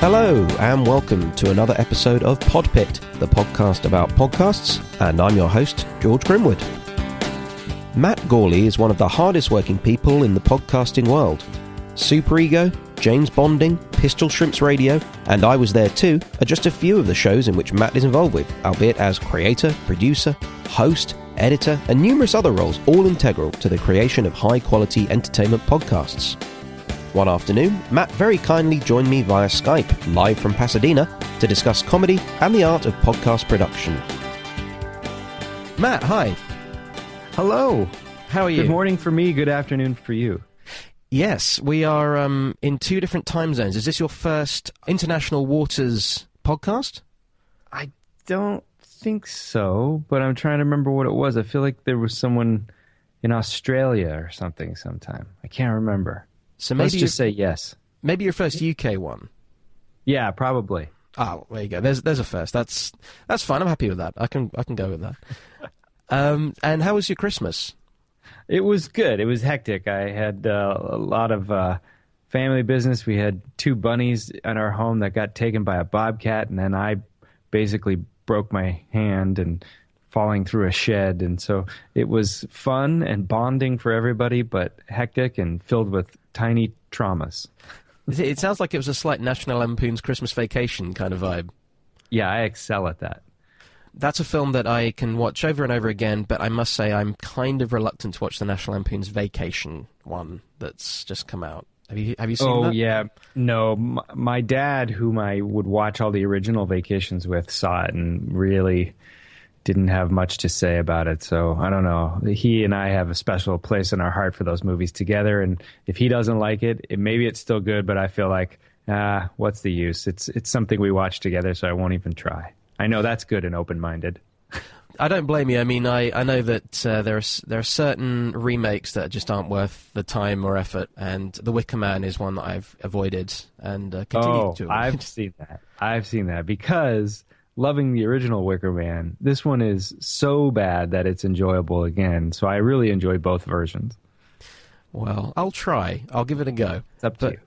Hello, and welcome to another episode of Podpit, the podcast about podcasts, and I'm your host, George Grimwood. Matt Gourley is one of the hardest working people in the podcasting world. Super Ego, James Bonding, Pistol Shrimps Radio, and I Was There Too are just a few of the shows in which Matt is involved with, albeit as creator, producer, host, editor, and numerous other roles, all integral to the creation of high quality entertainment podcasts. One afternoon, Matt very kindly joined me via Skype, live from Pasadena, to discuss comedy and the art of podcast production. Matt, hi. Hello. How are you? Good morning for me, good afternoon for you. Yes, we are um, in two different time zones. Is this your first International Waters podcast? I don't think so, but I'm trying to remember what it was. I feel like there was someone in Australia or something sometime. I can't remember. So Let's maybe just say yes. maybe your first UK one. Yeah, probably. Oh, there you go. There's there's a first. That's that's fine. I'm happy with that. I can I can go with that. um, and how was your Christmas? It was good. It was hectic. I had uh, a lot of uh, family business. We had two bunnies in our home that got taken by a bobcat, and then I basically broke my hand and falling through a shed. And so it was fun and bonding for everybody, but hectic and filled with tiny traumas. It, sounds like it was a slight National Lampoon's Christmas Vacation kind of vibe. Yeah, I excel at that. That's a film that I can watch over and over again, but I must say I'm kind of reluctant to watch the National Lampoon's Vacation one that's just come out. Have you have you seen Oh that? yeah, no. M- my dad, whom I would watch all the original vacations with, saw it and really didn't have much to say about it. So I don't know. He and I have a special place in our heart for those movies together. And if he doesn't like it, it maybe it's still good, but I feel like ah, what's the use? It's it's something we watch together, so I won't even try. I know that's good and open minded. I don't blame you. I mean, I, I know that uh, there are there are certain remakes that just aren't worth the time or effort, and The Wicker Man is one that I've avoided and uh, continue Oh, to avoid. I've seen that. I've seen that because loving the original Wicker Man, this one is so bad that it's enjoyable again. So I really enjoy both versions. Well, I'll try. I'll give it a go. It's up to But- you.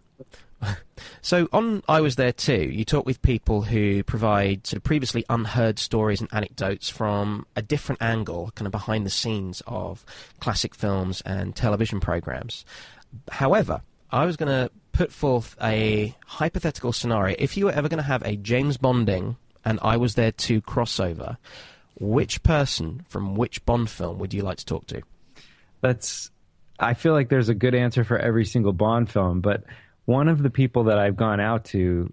So on I Was There Too, you talk with people who provide sort of previously unheard stories and anecdotes from a different angle, kind of behind the scenes of classic films and television programs. However, I was going to put forth a hypothetical scenario. If you were ever going to have a James Bonding and I Was There Too crossover, which person from which Bond film would you like to talk to? That's. I feel like there's a good answer for every single Bond film, but one of the people that I've gone out to,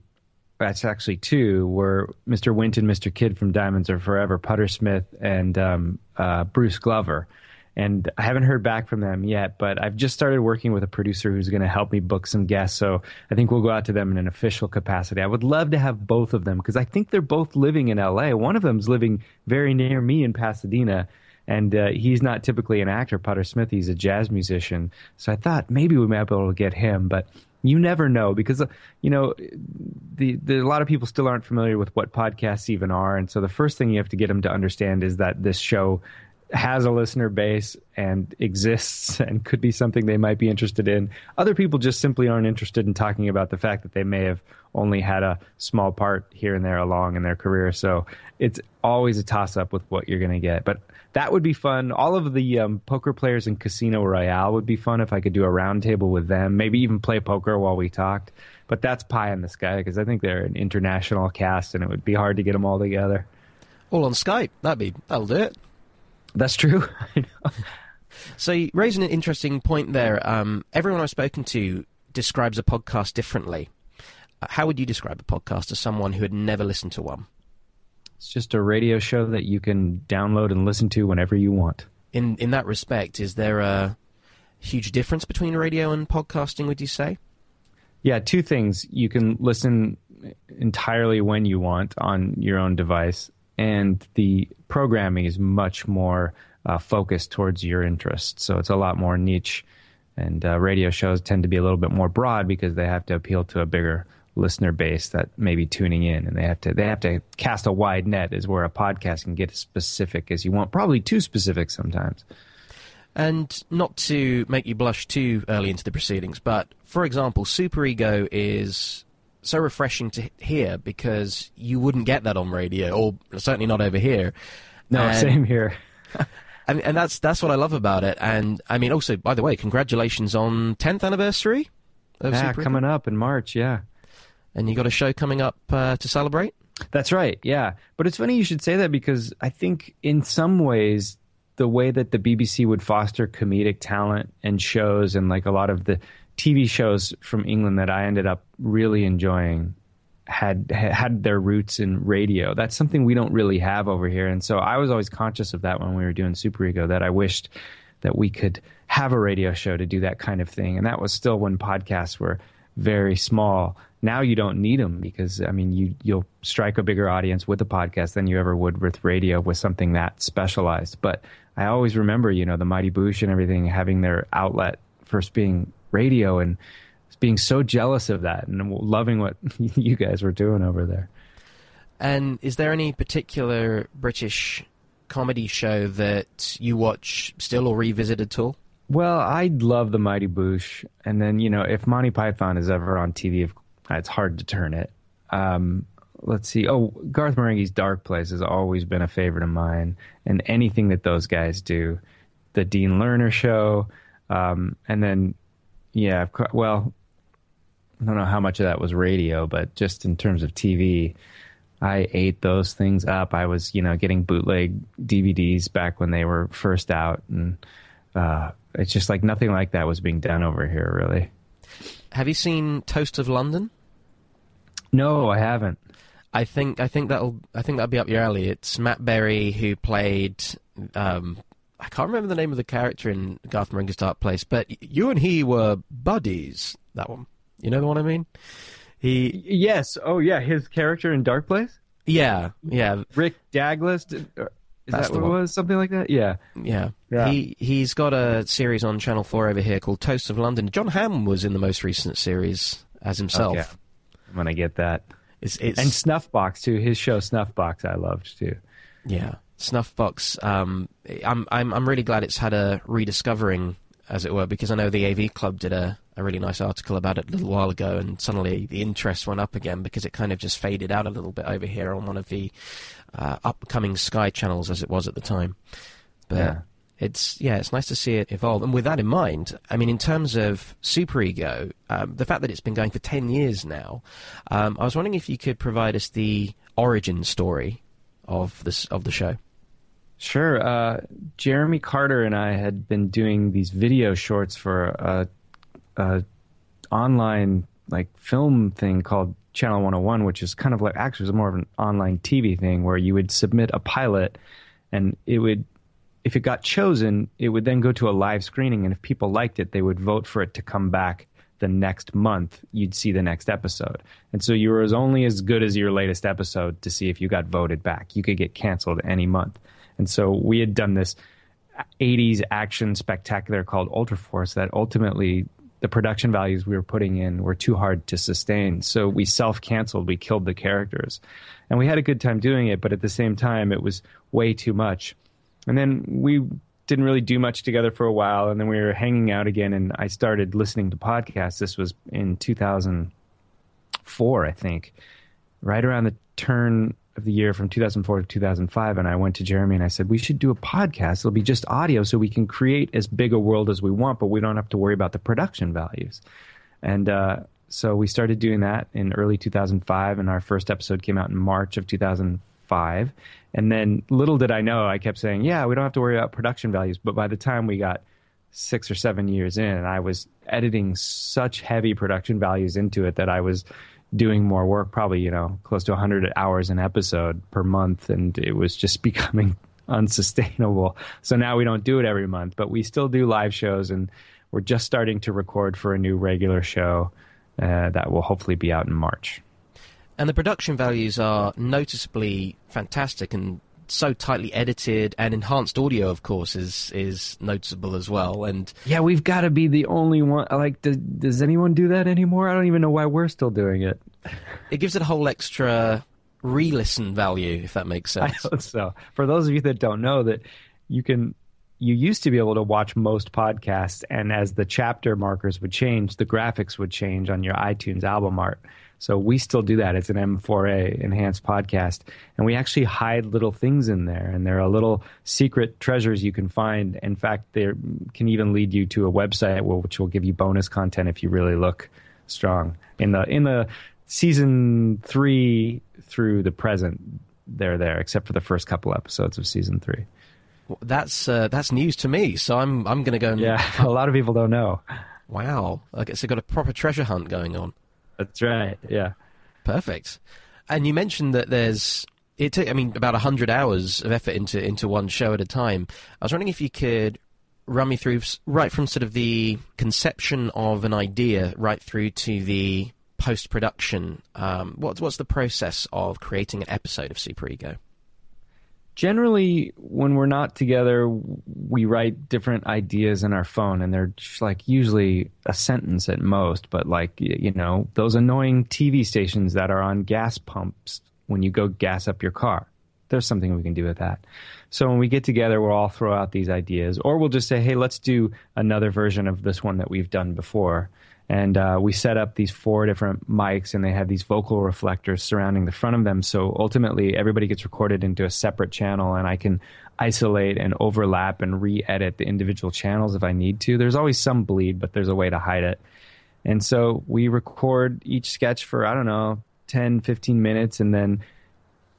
that's actually two, were Mr. Winton, Mr. Kidd from Diamonds Are Forever, Putter Smith, and um, uh, Bruce Glover. And I haven't heard back from them yet, but I've just started working with a producer who's going to help me book some guests. So I think we'll go out to them in an official capacity. I would love to have both of them because I think they're both living in LA. One of them's living very near me in Pasadena and uh, he's not typically an actor. Putter Smith, he's a jazz musician. So I thought maybe we might be able to get him, but you never know because uh, you know the, the a lot of people still aren't familiar with what podcasts even are, and so the first thing you have to get them to understand is that this show has a listener base and exists and could be something they might be interested in. Other people just simply aren't interested in talking about the fact that they may have only had a small part here and there along in their career. So it's always a toss up with what you're going to get. But that would be fun. All of the um, poker players in Casino Royale would be fun if I could do a roundtable with them, maybe even play poker while we talked. But that's pie in the sky because I think they're an international cast and it would be hard to get them all together. All on Skype. That'd be that'll do it. That's true. So you raise an interesting point there. Um, everyone I've spoken to describes a podcast differently. Uh, How would you describe a podcast to someone who had never listened to one? It's just a radio show that you can download and listen to whenever you want. In in that respect, is there a huge difference between radio and podcasting? Would you say? Yeah, two things. You can listen entirely when you want on your own device, and the programming is much more uh, focused towards your interests. So it's a lot more niche. And uh, radio shows tend to be a little bit more broad because they have to appeal to a bigger listener base that may be tuning in, and they have to they have to cast a wide net. Is where a podcast can get as specific as you want, probably too specific sometimes. And not to make you blush too early into the proceedings, but for example, Super Ego is so refreshing to hear because you wouldn't get that on radio, or certainly not over here. No, And- same here. and, and that's that's what I love about it. And I mean, also, by the way, congratulations on 10th anniversary of Yeah, Super coming up in March. Yeah. And you got a show coming up uh, to celebrate. That's right. Yeah. But it's funny you should say that because I think in some ways the way that the BBC would foster comedic talent and shows and like a lot of the TV shows from England that I ended up really enjoying had had their roots in radio. That's something we don't really have over here. And so I was always conscious of that when we were doing Super Ego that I wished that we could have a radio show to do that kind of thing. And that was still when podcasts were very small. Now you don't need them because I mean you you'll strike a bigger audience with a podcast than you ever would with radio with something that specialized. But I always remember, you know, the Mighty Boosh and everything having their outlet first being radio and being so jealous of that and loving what you guys were doing over there. And is there any particular British comedy show that you watch still or revisit at all? Well, I love the Mighty Boosh, and then you know if Monty Python is ever on TV, it's hard to turn it. Um, let's see. Oh, Garth Marenghi's Dark Place has always been a favorite of mine, and anything that those guys do, the Dean Learner show, um, and then yeah, well, I don't know how much of that was radio, but just in terms of TV, I ate those things up. I was, you know, getting bootleg DVDs back when they were first out, and uh, it's just like nothing like that was being done over here, really. Have you seen Toast of London? No, I haven't. I think I think that'll I think that'll be up your alley. It's Matt Berry who played um, I can't remember the name of the character in Garth Marenghi's Dark Place, but you and he were buddies. That one, you know the one I mean? He, Yes. Oh, yeah. His character in Dark Place, yeah, yeah, Rick Dagless. Is That's that what it was? Something like that. Yeah. yeah. Yeah. He he's got a series on Channel Four over here called Toast of London. John Hamm was in the most recent series as himself. Okay. I'm gonna get that. It's, it's And Snuffbox too. His show Snuffbox I loved too. Yeah, Snuffbox. Um, I'm I'm I'm really glad it's had a rediscovering, as it were, because I know the AV Club did a, a really nice article about it a little while ago, and suddenly the interest went up again because it kind of just faded out a little bit over here on one of the uh, upcoming Sky channels as it was at the time. But Yeah. it's yeah, it's nice to see it evolve. And with that in mind, I mean, in terms of Super Ego, um, the fact that it's been going for ten years now, um, I was wondering if you could provide us the origin story of this of the show. Sure. Uh, Jeremy Carter and I had been doing these video shorts for a, a online like film thing called Channel 101, which is kind of like actually was more of an online TV thing where you would submit a pilot and it would if it got chosen, it would then go to a live screening and if people liked it, they would vote for it to come back the next month. You'd see the next episode. And so you were as only as good as your latest episode to see if you got voted back. You could get canceled any month. And so we had done this 80s action spectacular called Ultra Force that ultimately the production values we were putting in were too hard to sustain. So we self canceled, we killed the characters. And we had a good time doing it, but at the same time, it was way too much. And then we didn't really do much together for a while. And then we were hanging out again, and I started listening to podcasts. This was in 2004, I think, right around the turn of the year from 2004 to 2005 and I went to Jeremy and I said we should do a podcast. It'll be just audio so we can create as big a world as we want but we don't have to worry about the production values. And uh, so we started doing that in early 2005 and our first episode came out in March of 2005 and then little did I know I kept saying yeah we don't have to worry about production values. But by the time we got six or seven years in I was editing such heavy production values into it that I was doing more work, probably, you know, close to 100 hours an episode per month. And it was just becoming unsustainable. So now we don't do it every month, but we still do live shows. And we're just starting to record for a new regular show uh, that will hopefully be out in March. And the production values are noticeably fantastic and so tightly edited and enhanced audio of course is is noticeable as well and Yeah, we've got to be the only one. Like, does, does anyone do that anymore? I don't even know why we're still doing it. it gives it a whole extra re-listen value if that makes I sense so. For those of you that don't know, that you can, you used to be able to watch most podcasts, and as the chapter markers would change, the graphics would change on your iTunes album art. So we still do that. It's an M4A enhanced podcast. And we actually hide little things in there. And there are little secret treasures you can find. In fact, they can even lead you to a website which will give you bonus content if you really look strong. In the, in the season three through the present, they're there, except for the first couple episodes of season three. That's uh, that's news to me. So I'm I'm going to go. And... Yeah, a lot of people don't know. Wow, I guess they've got a proper treasure hunt going on. That's right. Yeah. Perfect. And you mentioned that there's it took I mean about 100 hours of effort into into one show at a time. I was wondering if you could run me through right from sort of the conception of an idea right through to the post production. Um, what's what's the process of creating an episode of Super Ego? Generally when we're not together we write different ideas in our phone and they're like usually a sentence at most but like you know those annoying tv stations that are on gas pumps when you go gas up your car. There's something we can do with that. So when we get together we'll all throw out these ideas or we'll just say hey let's do another version of this one that we've done before and uh, we set up these four different mics and they have these vocal reflectors surrounding the front of them. So ultimately everybody gets recorded into a separate channel and i can isolate and overlap and re-edit the individual channels if i need to. There's always some bleed but there's a way to hide it. And so we record each sketch for i don't know 10 15 minutes. And then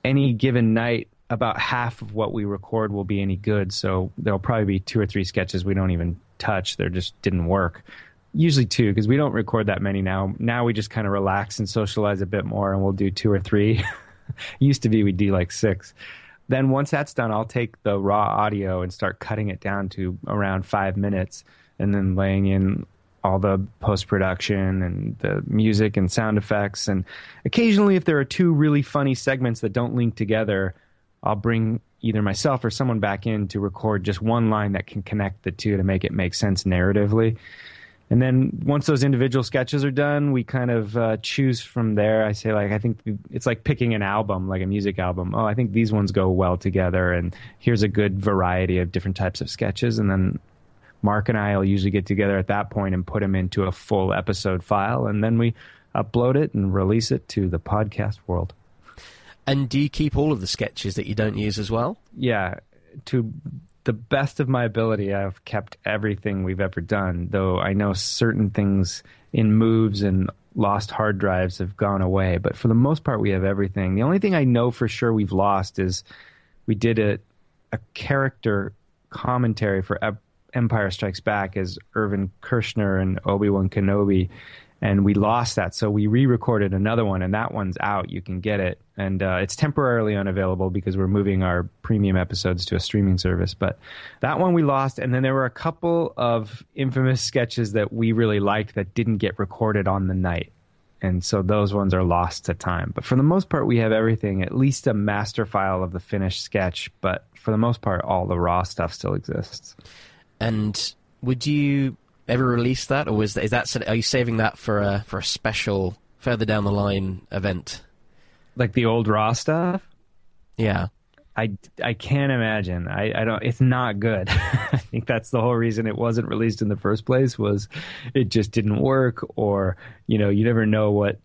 any given night about half of what we record will be any good. So there'll probably be two or three sketches we don't even touch. They just didn't work usually two because we don't record that many now. Now we just kind of relax and socialize a bit more, and we'll do two or three. Used to be we'd do like six. Then once that's done, I'll take the raw audio and start cutting it down to around five minutes, and then laying in all the post production and the music and sound effects. And occasionally, if there are two really funny segments that don't link together, I'll bring either myself or someone back in to record just one line that can connect the two to make it make sense narratively. And then once those individual sketches are done, we kind of uh, choose from there. I say like I think it's like picking an album, like a music album. Oh, I think these ones go well together, and here's a good variety of different types of sketches. And then Mark and I will usually get together at that point and put them into a full episode file, and then we upload it and release it to the podcast world. And do you keep all of the sketches that you don't use as well? Yeah, to the best of my ability, I've kept everything we've ever done, though I know certain things in moves and lost hard drives have gone away. But for the most part, we have everything. The only thing I know for sure we've lost is we did a, a character commentary for Empire Strikes Back as Irvin Kershner and Obi Wan Kenobi and we lost that. So we re-recorded another one, and that one's out. You can get it, and uh, it's temporarily unavailable because we're moving our premium episodes to a streaming service. But that one we lost, and then there were a couple of infamous sketches that we really liked that didn't get recorded on the night. And so those ones are lost to time. But for the most part, we have everything, at least a master file of the finished sketch. But for the most part, all the raw stuff still exists. And would you ever release that, or is that, is that are you saving that for a for a special further down the line event? Like the old raw stuff? Yeah. I, I can't imagine. I, I don't. It's not good. I think that's the whole reason it wasn't released in the first place. Was it just didn't work, or you know, you never know what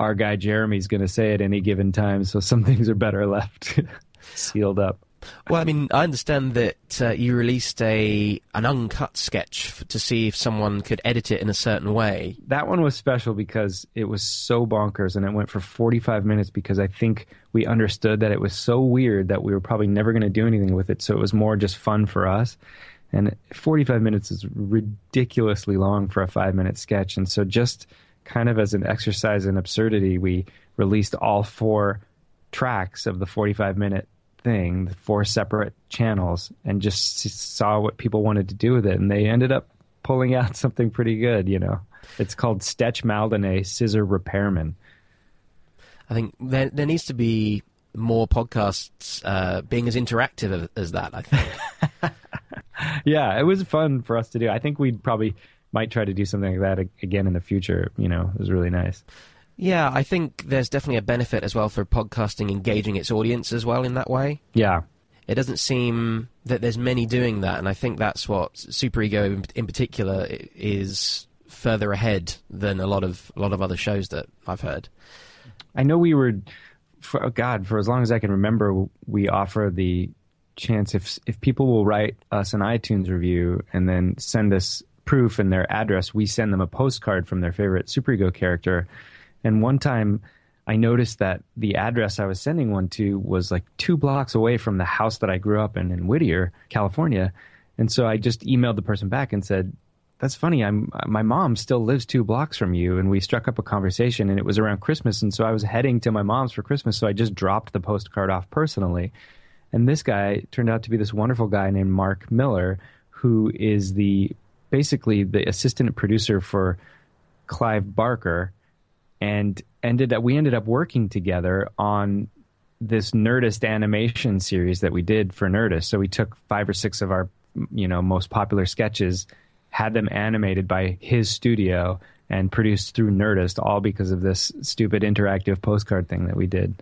our guy Jeremy's going to say at any given time. So some things are better left sealed up. Well, I mean, I understand that uh, you released a an uncut sketch f- to see if someone could edit it in a certain way. That one was special because it was so bonkers, and it went for 45 minutes because I think we understood that it was so weird that we were probably never going to do anything with it. So it was more just fun for us. And 45 minutes is ridiculously long for a five minute sketch. And so, just kind of as an exercise in absurdity, we released all four tracks of the 45 minute thing, four separate channels, and just saw what people wanted to do with it, and they ended up pulling out something pretty good. You know, it's called Stretch Maldonay Scissor Repairman. I think there there needs to be more podcasts uh, being as interactive as that. I think. yeah, it was fun for us to do. I think we'd probably might try to do something like that again in the future. You know, it was really nice. Yeah, I think there's definitely a benefit as well for podcasting engaging its audience as well in that way. Yeah. It doesn't seem that there's many doing that, and I think that's what Super Ego in particular is further ahead than a lot of a lot of other shows that I've heard. I know we were, for, oh God, for as long as I can remember, we offer the chance if if people will write us an iTunes review and then send us proof and their address, we send them a postcard from their favorite Super Ego character. And one time, I noticed that the address I was sending one to was like two blocks away from the house that I grew up in in Whittier, California. And so I just emailed the person back and said, "That's funny. I'm my mom still lives two blocks from you." And we struck up a conversation, and it was around Christmas, and so I was heading to my mom's for Christmas, so I just dropped the postcard off personally. And this guy turned out to be this wonderful guy named Mark Miller, who is the basically the assistant producer for Clive Barker, and ended up we ended up working together on this Nerdist animation series that we did for Nerdist. So we took five or six of our you know most popular sketches, had them animated by his studio and produced through Nerdist, all because of this stupid interactive postcard thing that we did.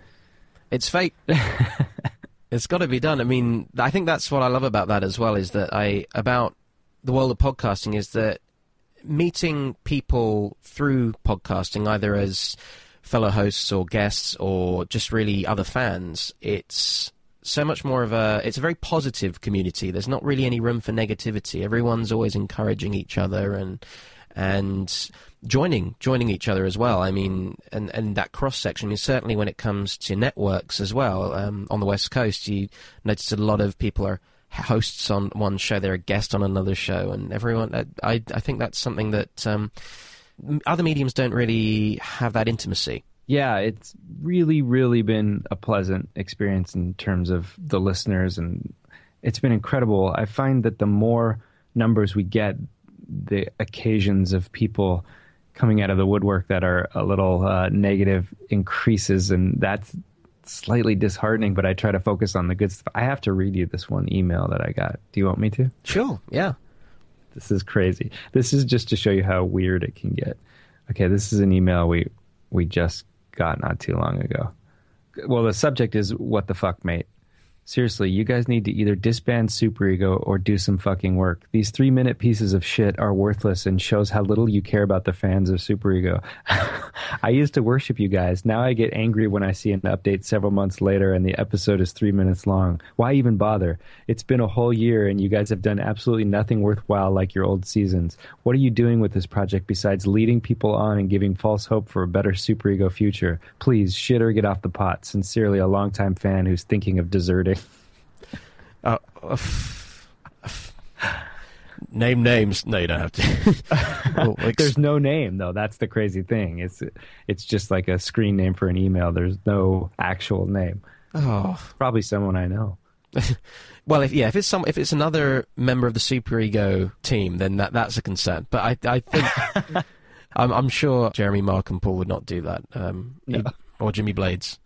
It's fate. it's got to be done. I mean, I think that's what I love about that as well. Is that I about the world of podcasting is that meeting people through podcasting, either as fellow hosts or guests or just really other fans, it's so much more of a it's a very positive community. There's not really any room for negativity. Everyone's always encouraging each other and and joining joining each other as well. I mean, and and that cross section. I mean, certainly when it comes to networks as well. Um, on the west coast, you notice a lot of people are hosts on one show, they're a guest on another show, and everyone. I I think that's something that um, other mediums don't really have that intimacy. Yeah, it's really, really been a pleasant experience in terms of the listeners, and it's been incredible. I find that the more numbers we get, the occasions of people coming out of the woodwork that are a little uh, negative increases, and that's slightly disheartening, but I try to focus on the good stuff. I have to read you this one email that I got. Do you want me to? Sure, yeah. This is crazy. This is just to show you how weird it can get. Okay, this is an email we we just got not too long ago. Well, the subject is what the fuck, mate. Seriously, you guys need to either disband Super Ego or do some fucking work. These three minute pieces of shit are worthless and shows how little you care about the fans of Super Ego. I used to worship you guys. Now I get angry when I see an update several months later and the episode is three minutes long. Why even bother? It's been a whole year and you guys have done absolutely nothing worthwhile like your old seasons. What are you doing with this project besides leading people on and giving false hope for a better Super Ego future? Please, shit or get off the pot. Sincerely, a longtime fan who's thinking of deserting. Uh, uh, name names. No, you don't have to. well, There's no name though. That's the crazy thing. It's it's just like a screen name for an email. There's no actual name. Oh, probably someone I know. well, if yeah, if it's some, if it's another member of the Super Ego team, then that that's a concern. But I I think I'm, I'm sure Jeremy paul would not do that. Um, no. he, or Jimmy Blades,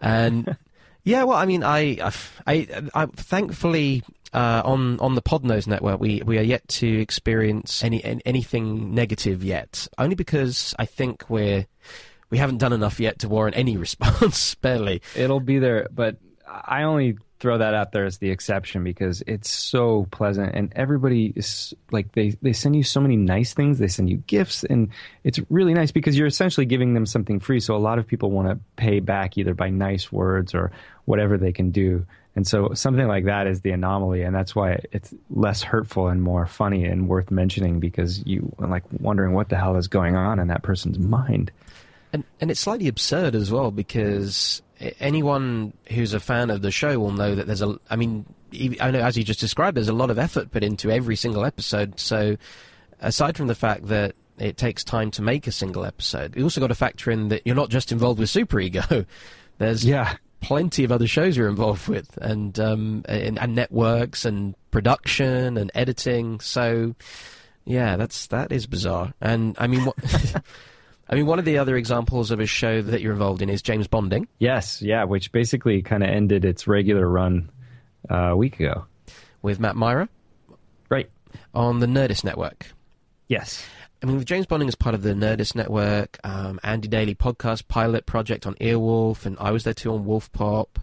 and yeah, well, I mean, I, I, I, thankfully uh, on on the Podnose network, we, we are yet to experience any, any anything negative yet. Only because I think we're we haven't done enough yet to warrant any response. Barely. It'll be there, but I only throw that out there as the exception because it's so pleasant and everybody is like they they send you so many nice things. They send you gifts and it's really nice because you're essentially giving them something free. So a lot of people want to pay back either by nice words or whatever they can do. And so something like that is the anomaly and that's why it's less hurtful and more funny and worth mentioning because you like wondering what the hell is going on in that person's mind. And and it's slightly absurd as well because anyone who's a fan of the show will know that there's a. I mean, I know as you just described, there's a lot of effort put into every single episode. So, aside from the fact that it takes time to make a single episode, you also got to factor in that you're not just involved with Super Ego. there's yeah plenty of other shows you're involved with, and um, and, and networks and production and editing. So, yeah, that's that is bizarre. And I mean, what. I mean, one of the other examples of a show that you're involved in is James Bonding. Yes, yeah, which basically kind of ended its regular run uh, a week ago. With Matt Mira? Right. On the Nerdist Network. Yes. I mean, with James Bonding is part of the Nerdist Network, um, Andy Daly podcast pilot project on Earwolf, and I was there too on Wolf Pop,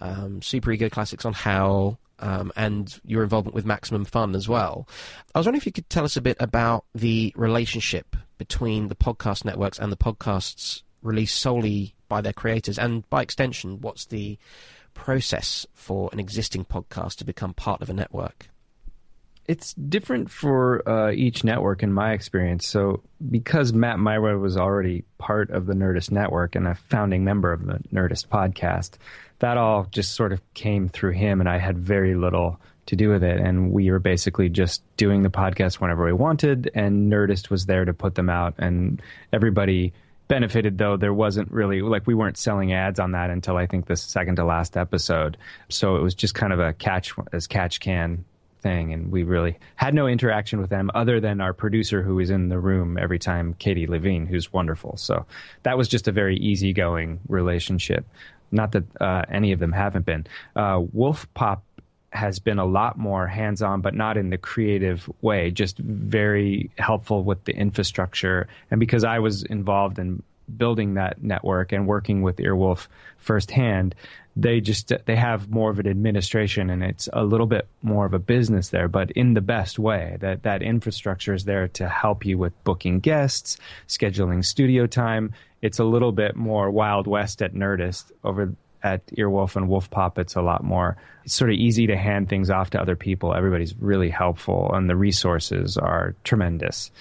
um, Super Ego Classics on Howl. um, and your involvement with Maximum Fun as well. I was wondering if you could tell us a bit about the relationship between the podcast networks and the podcasts released solely by their creators, and by extension, what's the process for an existing podcast to become part of a network? It's different for uh, each network in my experience. So, because Matt Mira was already part of the Nerdist network and a founding member of the Nerdist podcast, that all just sort of came through him, and I had very little to do with it. And we were basically just doing the podcast whenever we wanted, and Nerdist was there to put them out, and everybody benefited though there wasn't really like we weren't selling ads on that until i think the second to last episode so it was just kind of a catch as catch can thing and we really had no interaction with them other than our producer who was in the room every time katie levine who's wonderful so that was just a very easygoing relationship not that uh, any of them haven't been. Uh, Wolf Pop has been a lot more hands on, but not in the creative way, just very helpful with the infrastructure. And because I was involved in building that network and working with Earwolf firsthand, they just they have more of an administration and it's a little bit more of a business there but in the best way that that infrastructure is there to help you with booking guests scheduling studio time it's a little bit more Wild West at Nerdist. Over at Earwolf and Wolf Pop, it's a lot more it's sort of easy to hand things off to other people. Everybody's really helpful, and the resources are tremendous.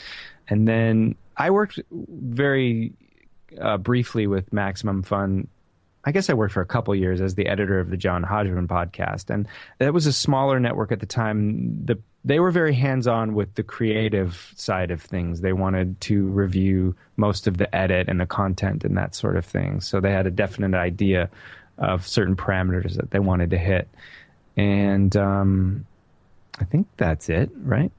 And then I worked very uh, briefly with Maximum Fun. I guess I worked for a couple years as the editor of the John Hodgman podcast, and that was a smaller network at the time. The they were very hands on with the creative side of things. They wanted to review most of the edit and the content and that sort of thing. So they had a definite idea of certain parameters that they wanted to hit. And um, I think that's it, right?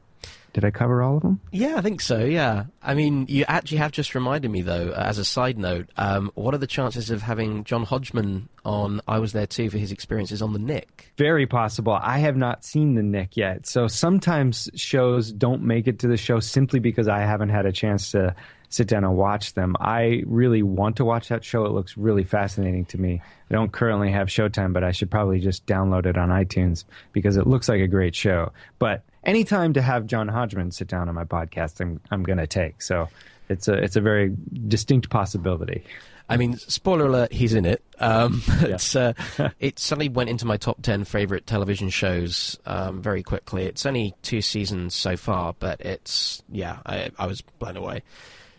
Did I cover all of them? Yeah, I think so. Yeah. I mean, you actually have just reminded me, though, as a side note, um, what are the chances of having John Hodgman on I Was There Too for his experiences on the Knick? Very possible. I have not seen the Knick yet. So sometimes shows don't make it to the show simply because I haven't had a chance to sit down and watch them. I really want to watch that show. It looks really fascinating to me. I don't currently have Showtime, but I should probably just download it on iTunes because it looks like a great show. But anytime to have John Hodgman sit down on my podcast, I'm I'm going to take. So it's a it's a very distinct possibility. I mean, spoiler alert, he's in it. Um, yeah. uh, it suddenly went into my top 10 favorite television shows um, very quickly. It's only two seasons so far, but it's, yeah, I, I was blown away.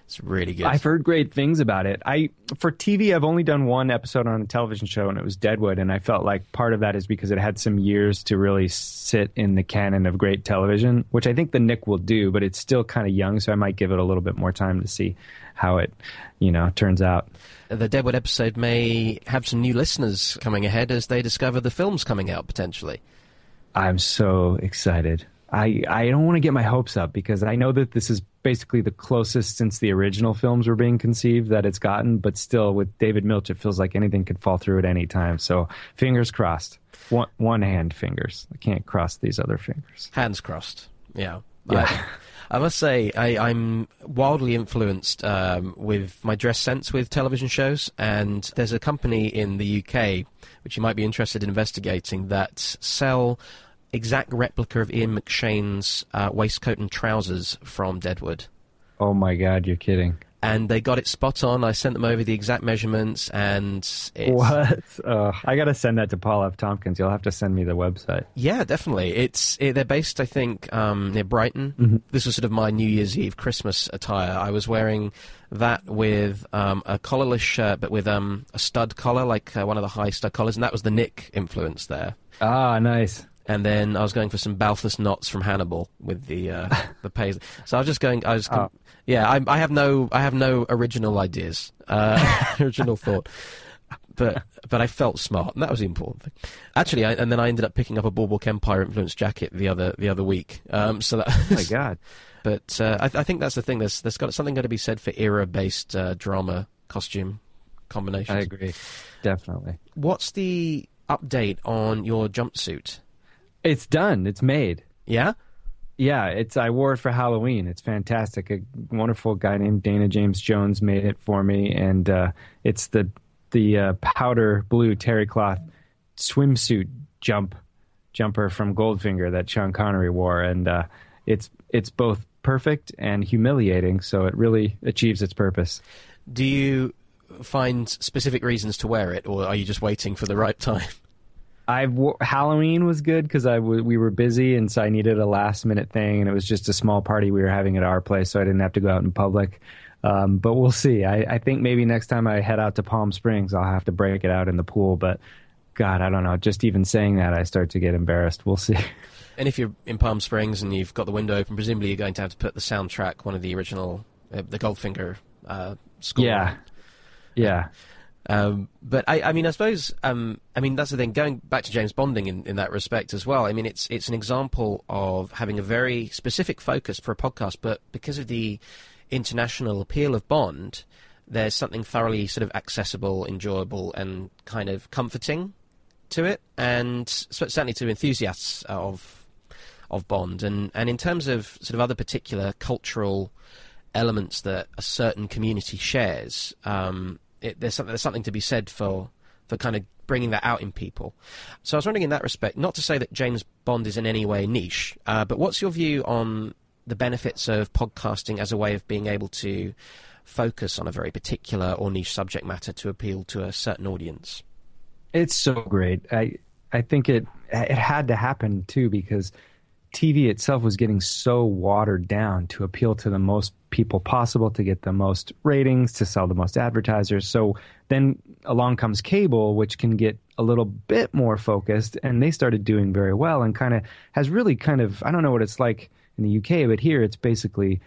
It's really good. I've heard great things about it. I for TV, I've only done one episode on a television show, and it was Deadwood. And I felt like part of that is because it had some years to really sit in the canon of great television, which I think the Knick will do. But it's still kind of young, so I might give it a little bit more time to see how it, you know, turns out. The Deadwood episode may have some new listeners coming ahead as they discover the films coming out potentially. I'm so excited. I, I don't want to get my hopes up because I know that this is basically the closest since the original films were being conceived that it's gotten, but still with David Milch, it feels like anything could fall through at any time. So fingers crossed. One, one hand fingers. I can't cross these other fingers. Hands crossed. Yeah. Yeah. I, I must say, I, am wildly influenced um, with my dress sense with television shows, and there's a company in the UK which you might be interested in investigating that sell exact replica of Ian McShane's uh, waistcoat and trousers from Deadwood. Oh my god, you're kidding. And they got it spot on. I sent them over the exact measurements, and what? Uh, I gotta send that to Paul F. Tompkins. You'll have to send me the website. Yeah, definitely. It's it, they're based, I think, um, near Brighton. Mm-hmm. This was sort of my New Year's Eve Christmas attire. I was wearing that with um, a collarless shirt, but with um, a stud collar, like uh, one of the high stud collars, and that was the Knick influence there. Ah, nice and then I was going for some Balthus knots from Hannibal with the uh, the paisley. So I was just going. I was, oh. yeah. I, I, have no, I have no original ideas, uh, original thought, but but I felt smart, and that was the important thing. Actually, I, and then I ended up picking up a Boardwalk Empire influenced jacket the other the other week. Um, so that. oh my God. But uh, I, I, think that's the thing. There's there's got something got to be said for era based uh, drama costume combinations. I agree, definitely. What's the update on your jumpsuit? It's done. It's made. Yeah. Yeah, it's I wore it for Halloween. It's fantastic. A wonderful guy named Dana James Jones made it for me, and uh, it's the the uh, powder blue terry cloth swimsuit jump jumper from Goldfinger that Sean Connery wore, and uh, it's it's both perfect and humiliating. So it really achieves its purpose. Do you find specific reasons to wear it, or are you just waiting for the right time? I Halloween was good because I w- we were busy and so I needed a last minute thing and it was just a small party we were having at our place so I didn't have to go out in public. Um, but we'll see. I, I think maybe next time I head out to Palm Springs I'll have to break it out in the pool. But God, I don't know. Just even saying that I start to get embarrassed. We'll see. And if you're in Palm Springs and you've got the window open, presumably you're going to have to put the soundtrack, one of the original, uh, the Goldfinger uh, score. Yeah. Yeah. Um, but I, I, mean, I suppose, um, I mean, that's the thing. Going back to James Bonding in, in that respect as well. I mean, it's it's an example of having a very specific focus for a podcast, but because of the international appeal of Bond, there's something thoroughly sort of accessible, enjoyable, and kind of comforting to it, and certainly to enthusiasts of of Bond. And and in terms of sort of other particular cultural elements that a certain community shares. Um, it, there's something there's something to be said for for kind of bringing that out in people. So I was wondering in that respect, not to say that James Bond is in any way niche, uh, but what's your view on the benefits of podcasting as a way of being able to focus on a very particular or niche subject matter to appeal to a certain audience? It's so great. I I think it it had to happen too because TV itself was getting so watered down to appeal to the most people possible, to get the most ratings, to sell the most advertisers. So then along comes cable, which can get a little bit more focused, and they started doing very well and kind of has really kind of, I don't know what it's like in the UK, but here it's basically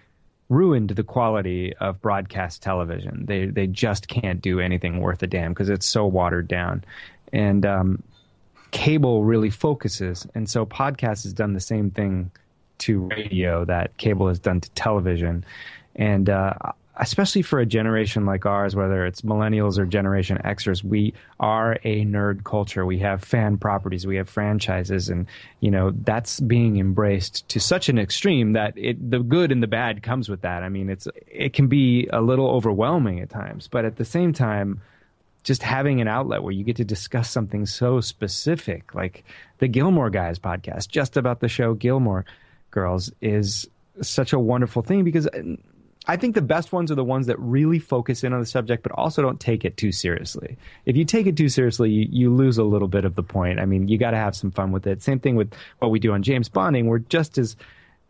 ruined the quality of broadcast television. They they just can't do anything worth a damn because it's so watered down. And um, cable really focuses. And so podcast has done the same thing to radio that cable has done to television. And uh, especially for a generation like ours, whether it's millennials or Generation Xers, we are a nerd culture. We have fan properties, we have franchises, and you know that's being embraced to such an extreme that it, the good and the bad comes with that. I mean, it's it can be a little overwhelming at times, but at the same time, just having an outlet where you get to discuss something so specific, like the Gilmore Guys podcast, just about the show Gilmore Girls, is such a wonderful thing because I think the best ones are the ones that really focus in on the subject, but also don't take it too seriously. If you take it too seriously, you, you lose a little bit of the point. I mean, you got to have some fun with it. Same thing with what we do on James Bonding. We're just as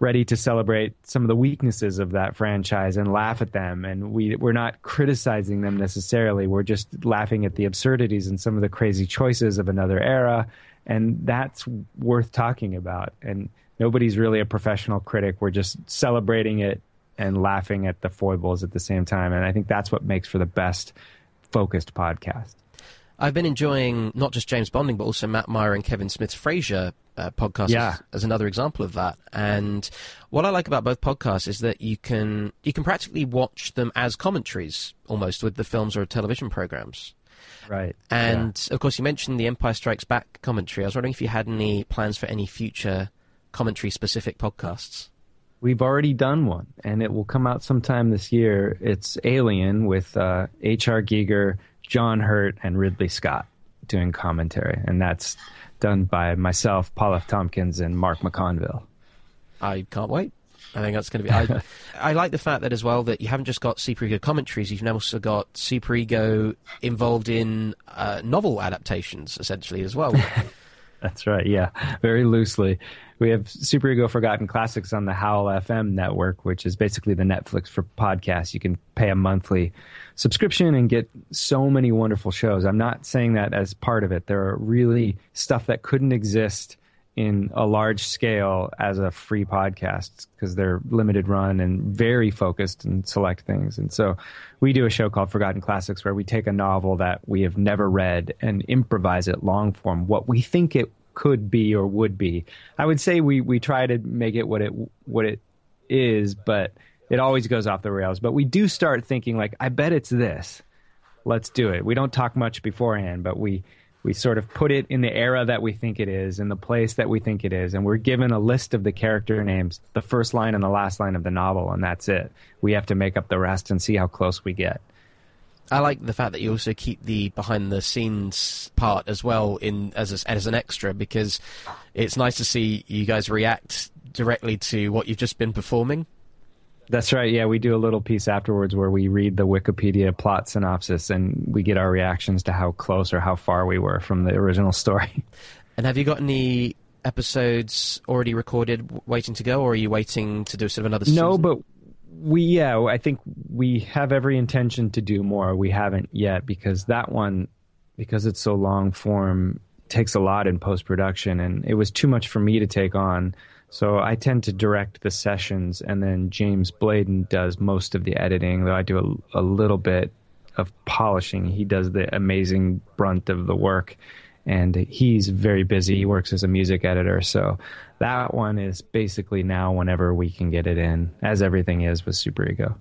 ready to celebrate some of the weaknesses of that franchise and laugh at them. And we we're not criticizing them necessarily. We're just laughing at the absurdities and some of the crazy choices of another era. And that's worth talking about. And nobody's really a professional critic. We're just celebrating it and laughing at the foibles at the same time. And I think that's what makes for the best focused podcast. I've been enjoying not just James Bonding, but also Matt Meyer and Kevin Smith's Frasier uh, podcast yeah. as, as, another example of that. And what I like about both podcasts is that you can you can practically watch them as commentaries almost with the films or television programs. Right. And yeah. of course, you mentioned the Empire Strikes Back commentary. I was wondering if you had any plans for any future commentary specific podcasts. We've already done one, and it will come out sometime this year. It's Alien with uh, H.R. Giger, John Hurt, and Ridley Scott doing commentary, and that's done by myself, Paul F. Tompkins, and Mark McConville. I can't wait. I think that's going to be. I, I, like the fact that as well that you haven't just got Super Ego commentaries. You've now also got Super Ego involved in uh, novel adaptations, essentially as well. that's right. Yeah, very loosely. We have Super Ego Forgotten Classics on the Howl FM network, which is basically the Netflix for podcasts. You can pay a monthly subscription and get so many wonderful shows. I'm not saying that as part of it. There are really stuff that couldn't exist in a large scale as a free podcast because they're limited run and very focused and select things. And so we do a show called Forgotten Classics where we take a novel that we have never read and improvise it long form, what we think it could be or would be. I would say we we try to make it what it what it is, but it always goes off the rails. But we do start thinking like, I bet it's this. Let's do it. We don't talk much beforehand, but we we sort of put it in the era that we think it is, in the place that we think it is, and we're given a list of the character names, the first line and the last line of the novel, and that's it. We have to make up the rest and see how close we get. I like the fact that you also keep the behind the scenes part as well in as a, as an extra because it's nice to see you guys react directly to what you've just been performing. That's right. Yeah, we do a little piece afterwards where we read the Wikipedia plot synopsis and we get our reactions to how close or how far we were from the original story. And have you got any episodes already recorded waiting to go or are you waiting to do sort of another season? No, but we yeah, I think we have every intention to do more. We haven't yet because that one because it's so long form takes a lot in post production and it was too much for me to take on so I tend to direct the sessions, and then James Bladen does most of the editing, though I do a, a little bit of polishing. He does the amazing brunt of the work, and he's very busy. He works as a music editor, so that one is basically now whenever we can get it in, as everything is with Super Ego.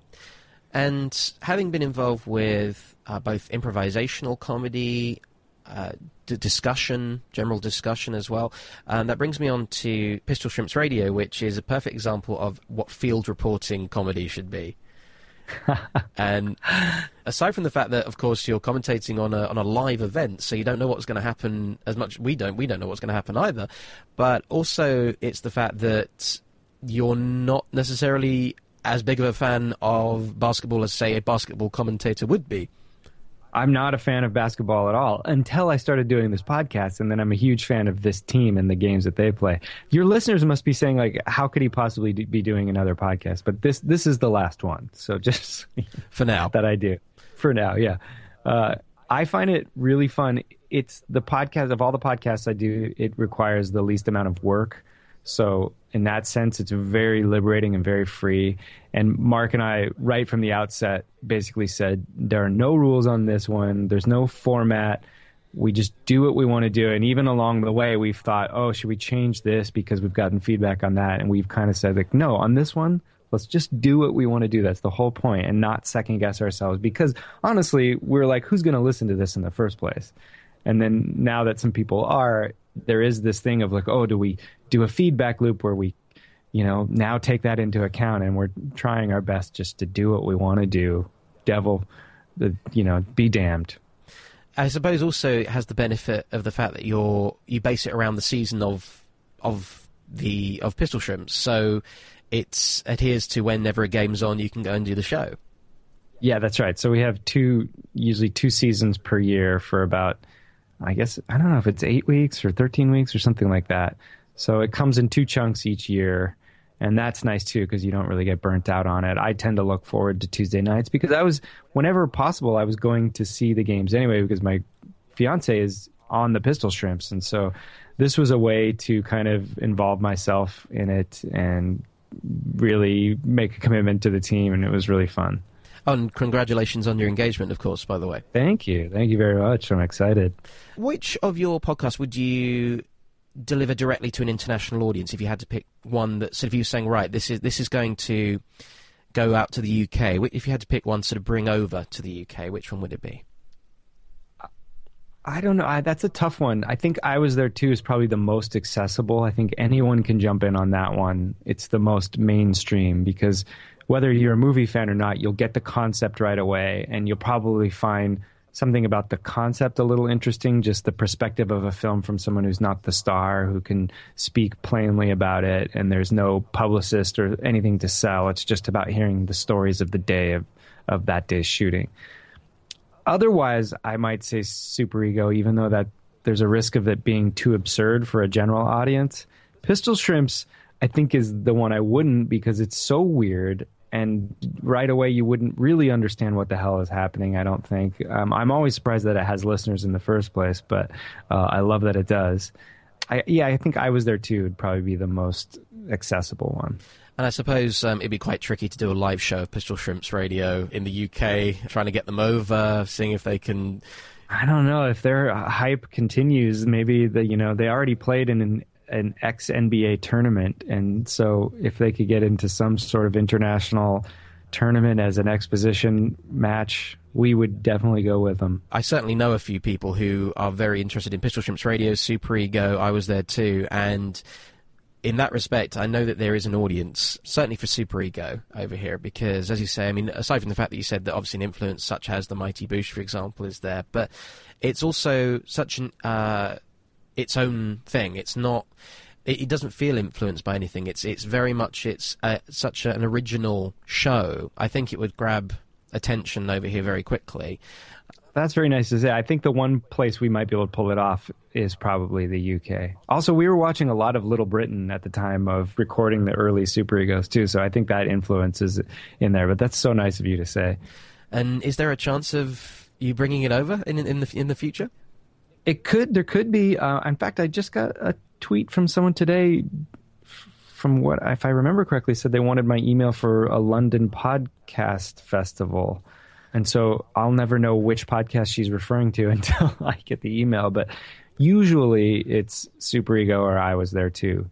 And having been involved with uh, both improvisational comedy, uh, discussion, general discussion as well. And that brings me on to Pistol Shrimps Radio, which is a perfect example of what field reporting comedy should be. And aside from the fact that, of course, you're commentating on a on a live event, so you don't know what's going to happen as much. We don't. We don't know what's going to happen either. But also, it's the fact that you're not necessarily as big of a fan of basketball as, say, a basketball commentator would be. I'm not a fan of basketball at all until I started doing this podcast, and then I'm a huge fan of this team and the games that they play. Your listeners must be saying like, "How could he possibly be doing another podcast?" But this this is the last one, so just for now that I do. For now, yeah. Uh, I find it really fun. It's the podcast of all the podcasts I do. It requires the least amount of work, so in that sense, it's very liberating and very free. And Mark and I, right from the outset, basically said there are no rules on this one. There's no format. We just do what we want to do. And even along the way, we've thought, oh, should we change this because we've gotten feedback on that? And we've kind of said, like, no, on this one, let's just do what we want to do. That's the whole point, and not second guess ourselves. Because honestly, we're like, who's going to listen to this in the first place? And then now that some people are, there is this thing of like, oh, do we do a feedback loop where we, you know, now take that into account and we're trying our best just to do what we want to do. Devil, the you know, be damned. I suppose also it has the benefit of the fact that you're you base it around the season of of the of Pistol Shrimps, so it adheres to whenever a game's on, you can go and do the show. Yeah, that's right. So we have two, usually two seasons per year for about, I guess I don't know if it's eight weeks or thirteen weeks or something like that. So it comes in two chunks each year. And that's nice too because you don't really get burnt out on it. I tend to look forward to Tuesday nights because I was, whenever possible, I was going to see the games anyway because my fiance is on the Pistol Shrimps. And so this was a way to kind of involve myself in it and really make a commitment to the team. And it was really fun. And congratulations on your engagement, of course, by the way. Thank you. Thank you very much. I'm excited. Which of your podcasts would you deliver directly to an international audience if you had to pick one that sort of you saying right this is this is going to go out to the UK if you had to pick one sort of bring over to the UK which one would it be I don't know I, that's a tough one I think I was there too is probably the most accessible I think anyone can jump in on that one it's the most mainstream because whether you're a movie fan or not you'll get the concept right away and you'll probably find something about the concept a little interesting, just the perspective of a film from someone who's not the star, who can speak plainly about it, and there's no publicist or anything to sell. It's just about hearing the stories of the day of, of that day's shooting. Otherwise, I might say Super Ego, even though that there's a risk of it being too absurd for a general audience. Pistol Shrimps, I think, is the one I wouldn't because it's so weird and right away you wouldn't really understand what the hell is happening. I don't think. Um, I'm always surprised that it has listeners in the first place, but uh, I love that it does. I, yeah, I think I was there too. Would probably be the most accessible one. And I suppose um, it'd be quite tricky to do a live show of Pistol Shrimps Radio in the UK, trying to get them over, seeing if they can. I don't know if their hype continues. Maybe the you know they already played in an an ex NBA tournament, and so if they could get into some sort of international tournament as an exposition match, we would definitely go with them. I certainly know a few people who are very interested in Pistol Shrimps Radio, Super Ego. I was there too, and in that respect, I know that there is an audience, certainly for Super Ego over here, because as you say, I mean, aside from the fact that you said that obviously an influence such as the Mighty Boosh, for example, is there, but it's also such an uh, its own thing. It's not. It, it, doesn't feel influenced by anything. It's it's very much it's uh, such an original show. I think it would grab attention over here very quickly. That's very nice to say. I think the one place we might be able to pull it off is probably the UK. Also, we were watching a lot of Little Britain at the time of recording the early Super Egos too, so I think that influence is in there. But that's so nice of you to say. And is there a chance of you bringing it over in in the in the future? It could. There could be. Uh, in fact, I just got a tweet from someone today. From what, if I remember correctly, said they wanted my email for a London podcast festival. And so I'll never know which podcast she's referring to until I get the email. But usually it's Super Ego or I was there too.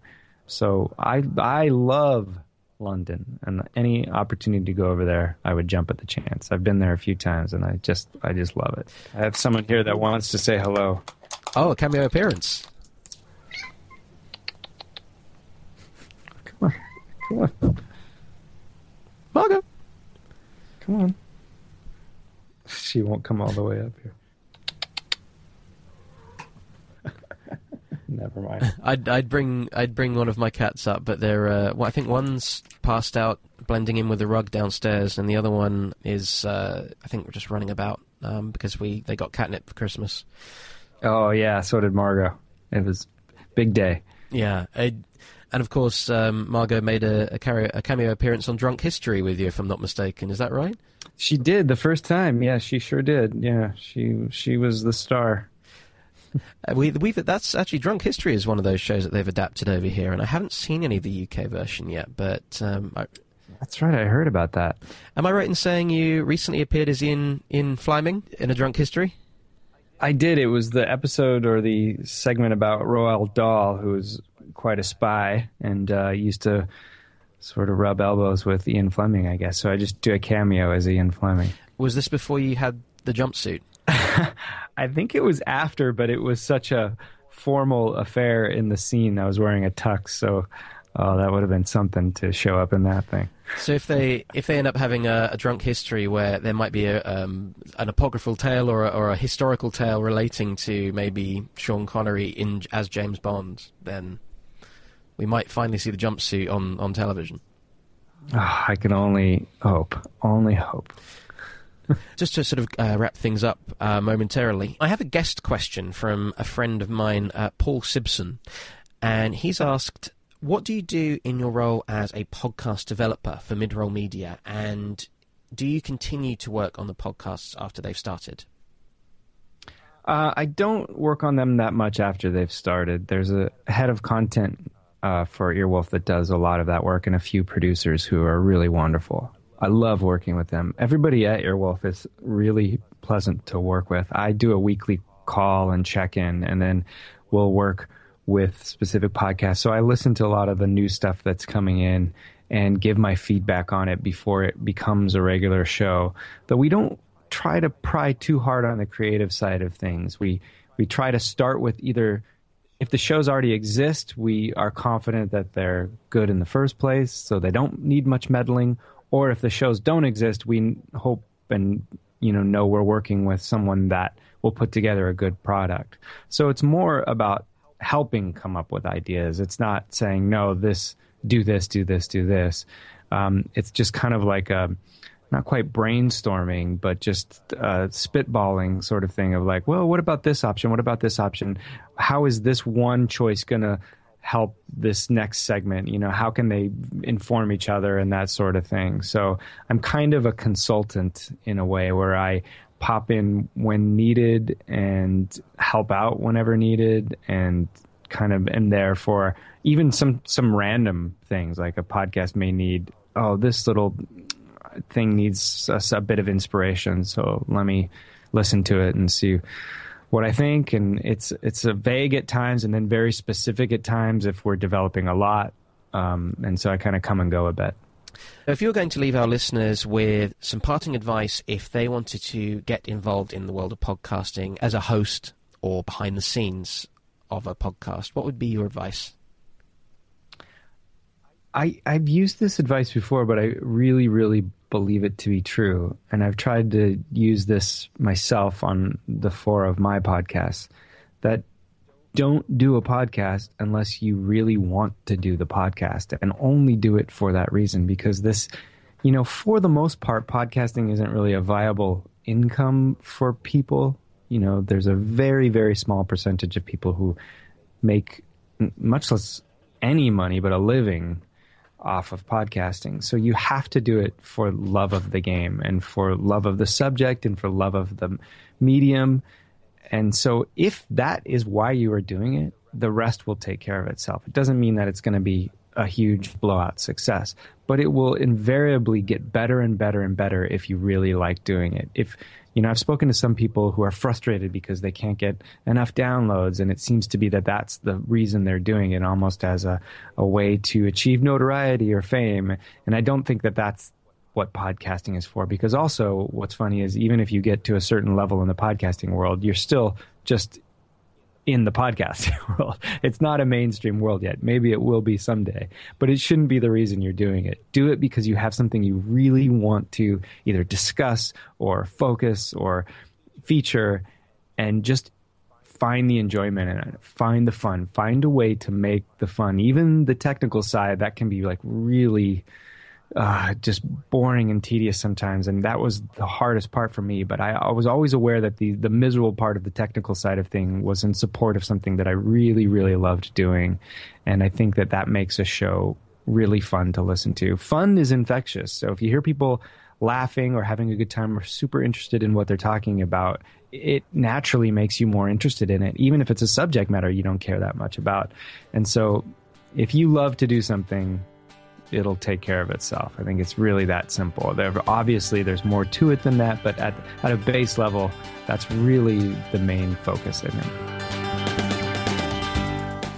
So I I love London and any opportunity to go over there, I would jump at the chance. I've been there a few times and I just I just love it. I have someone here that wants to say hello. Oh, a cameo appearance. Come on. Come on. Margot. Come on. She won't come all the way up here. Never mind. I'd I'd bring I'd bring one of my cats up, but they're uh, well, I think one's passed out, blending in with the rug downstairs, and the other one is uh, I think we're just running about um, because we they got catnip for Christmas. Oh yeah, so did Margot. It was big day. Yeah, I, and of course um, Margot made a, a, a cameo appearance on Drunk History with you, if I'm not mistaken. Is that right? She did the first time. Yeah, she sure did. Yeah, she she was the star. Uh, we we that's actually Drunk History is one of those shows that they've adapted over here, and I haven't seen any of the UK version yet. But um, I, that's right, I heard about that. Am I right in saying you recently appeared as Ian in Fleming in a Drunk History? I did. It was the episode or the segment about Roald Dahl, who was quite a spy and uh, used to sort of rub elbows with Ian Fleming, I guess. So I just do a cameo as Ian Fleming. Was this before you had the jumpsuit? I think it was after, but it was such a formal affair in the scene. I was wearing a tux, so oh, that would have been something to show up in that thing. So if they if they end up having a, a drunk history where there might be a, um, an apocryphal tale or a, or a historical tale relating to maybe Sean Connery in as James Bond, then we might finally see the jumpsuit on on television. Oh, I can only hope, only hope. Just to sort of uh, wrap things up uh, momentarily, I have a guest question from a friend of mine, uh, Paul Sibson, and he's asked, "What do you do in your role as a podcast developer for Midroll Media, and do you continue to work on the podcasts after they've started?" Uh, I don't work on them that much after they've started. There's a head of content uh, for Earwolf that does a lot of that work, and a few producers who are really wonderful. I love working with them. Everybody at Earwolf is really pleasant to work with. I do a weekly call and check in, and then we'll work with specific podcasts. So I listen to a lot of the new stuff that's coming in and give my feedback on it before it becomes a regular show. But we don't try to pry too hard on the creative side of things. We we try to start with either if the shows already exist, we are confident that they're good in the first place, so they don't need much meddling, or if the shows don't exist, we hope and you know know we're working with someone that will put together a good product. So it's more about helping come up with ideas. It's not saying no, this do this, do this, do this. Um, it's just kind of like a not quite brainstorming, but just uh, spitballing sort of thing of like, well, what about this option? What about this option? How is this one choice going to help this next segment you know how can they inform each other and that sort of thing. So i'm kind of a consultant in a way where i pop in when needed and help out whenever needed and kind of am there for even some some random things like a podcast may need oh this little thing needs a, a bit of inspiration. So let me listen to it and see what I think, and it's it's a vague at times, and then very specific at times if we're developing a lot, um, and so I kind of come and go a bit. If you're going to leave our listeners with some parting advice, if they wanted to get involved in the world of podcasting as a host or behind the scenes of a podcast, what would be your advice? I, I've used this advice before, but I really, really believe it to be true. And I've tried to use this myself on the four of my podcasts that don't do a podcast unless you really want to do the podcast and only do it for that reason because this you know for the most part podcasting isn't really a viable income for people you know there's a very very small percentage of people who make much less any money but a living off of podcasting so you have to do it for love of the game and for love of the subject and for love of the medium and so if that is why you are doing it, the rest will take care of itself. It doesn't mean that it's going to be a huge blowout success, but it will invariably get better and better and better if you really like doing it. If you know, I've spoken to some people who are frustrated because they can't get enough downloads, and it seems to be that that's the reason they're doing it, almost as a, a way to achieve notoriety or fame. And I don't think that that's what podcasting is for. Because also, what's funny is even if you get to a certain level in the podcasting world, you're still just in the podcasting world. It's not a mainstream world yet. Maybe it will be someday, but it shouldn't be the reason you're doing it. Do it because you have something you really want to either discuss or focus or feature and just find the enjoyment in it. Find the fun. Find a way to make the fun. Even the technical side that can be like really uh, just boring and tedious sometimes, and that was the hardest part for me. But I, I, was always aware that the the miserable part of the technical side of thing was in support of something that I really, really loved doing, and I think that that makes a show really fun to listen to. Fun is infectious, so if you hear people laughing or having a good time or super interested in what they're talking about, it naturally makes you more interested in it, even if it's a subject matter you don't care that much about. And so, if you love to do something it'll take care of itself. I think it's really that simple. There, obviously, there's more to it than that, but at, at a base level, that's really the main focus, I think.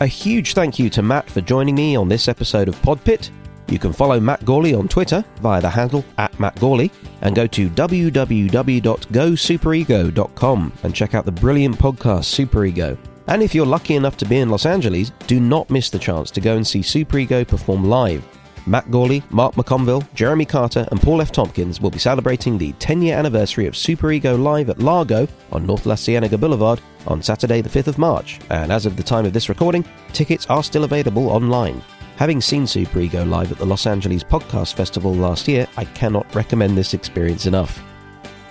A huge thank you to Matt for joining me on this episode of Podpit. You can follow Matt Gourley on Twitter via the handle at Matt Gourley and go to www.gosuperego.com and check out the brilliant podcast Super Ego. And if you're lucky enough to be in Los Angeles, do not miss the chance to go and see Super Ego perform live Matt Gourley, Mark McConville, Jeremy Carter, and Paul F. Tompkins will be celebrating the 10 year anniversary of Super Ego Live at Largo on North La Cienega Boulevard on Saturday, the 5th of March. And as of the time of this recording, tickets are still available online. Having seen Super Ego live at the Los Angeles Podcast Festival last year, I cannot recommend this experience enough.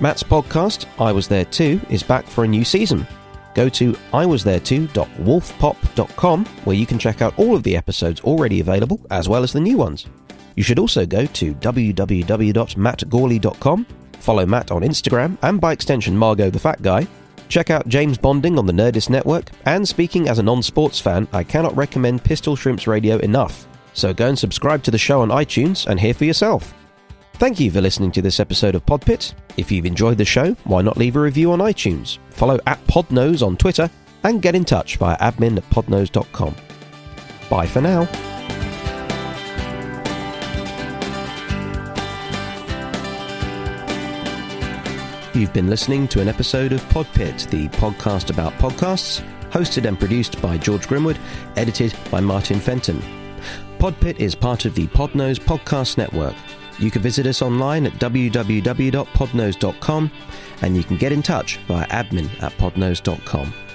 Matt's podcast, I Was There Too, is back for a new season go to iwasthere2.wolfpop.com where you can check out all of the episodes already available as well as the new ones. You should also go to www.mattgourley.com, follow Matt on Instagram and by extension Margot the Fat Guy, check out James Bonding on the Nerdist Network, and speaking as a non sports fan, I cannot recommend Pistol Shrimps Radio enough. So go and subscribe to the show on iTunes and hear for yourself. Thank you for listening to this episode of Podpit. If you've enjoyed the show, why not leave a review on iTunes, follow at Podnose on Twitter, and get in touch via admin at podnose.com. Bye for now. You've been listening to an episode of Podpit, the podcast about podcasts, hosted and produced by George Grimwood, edited by Martin Fenton. Podpit is part of the Podnose Podcast Network. You can visit us online at www.podnose.com and you can get in touch via admin at podnose.com.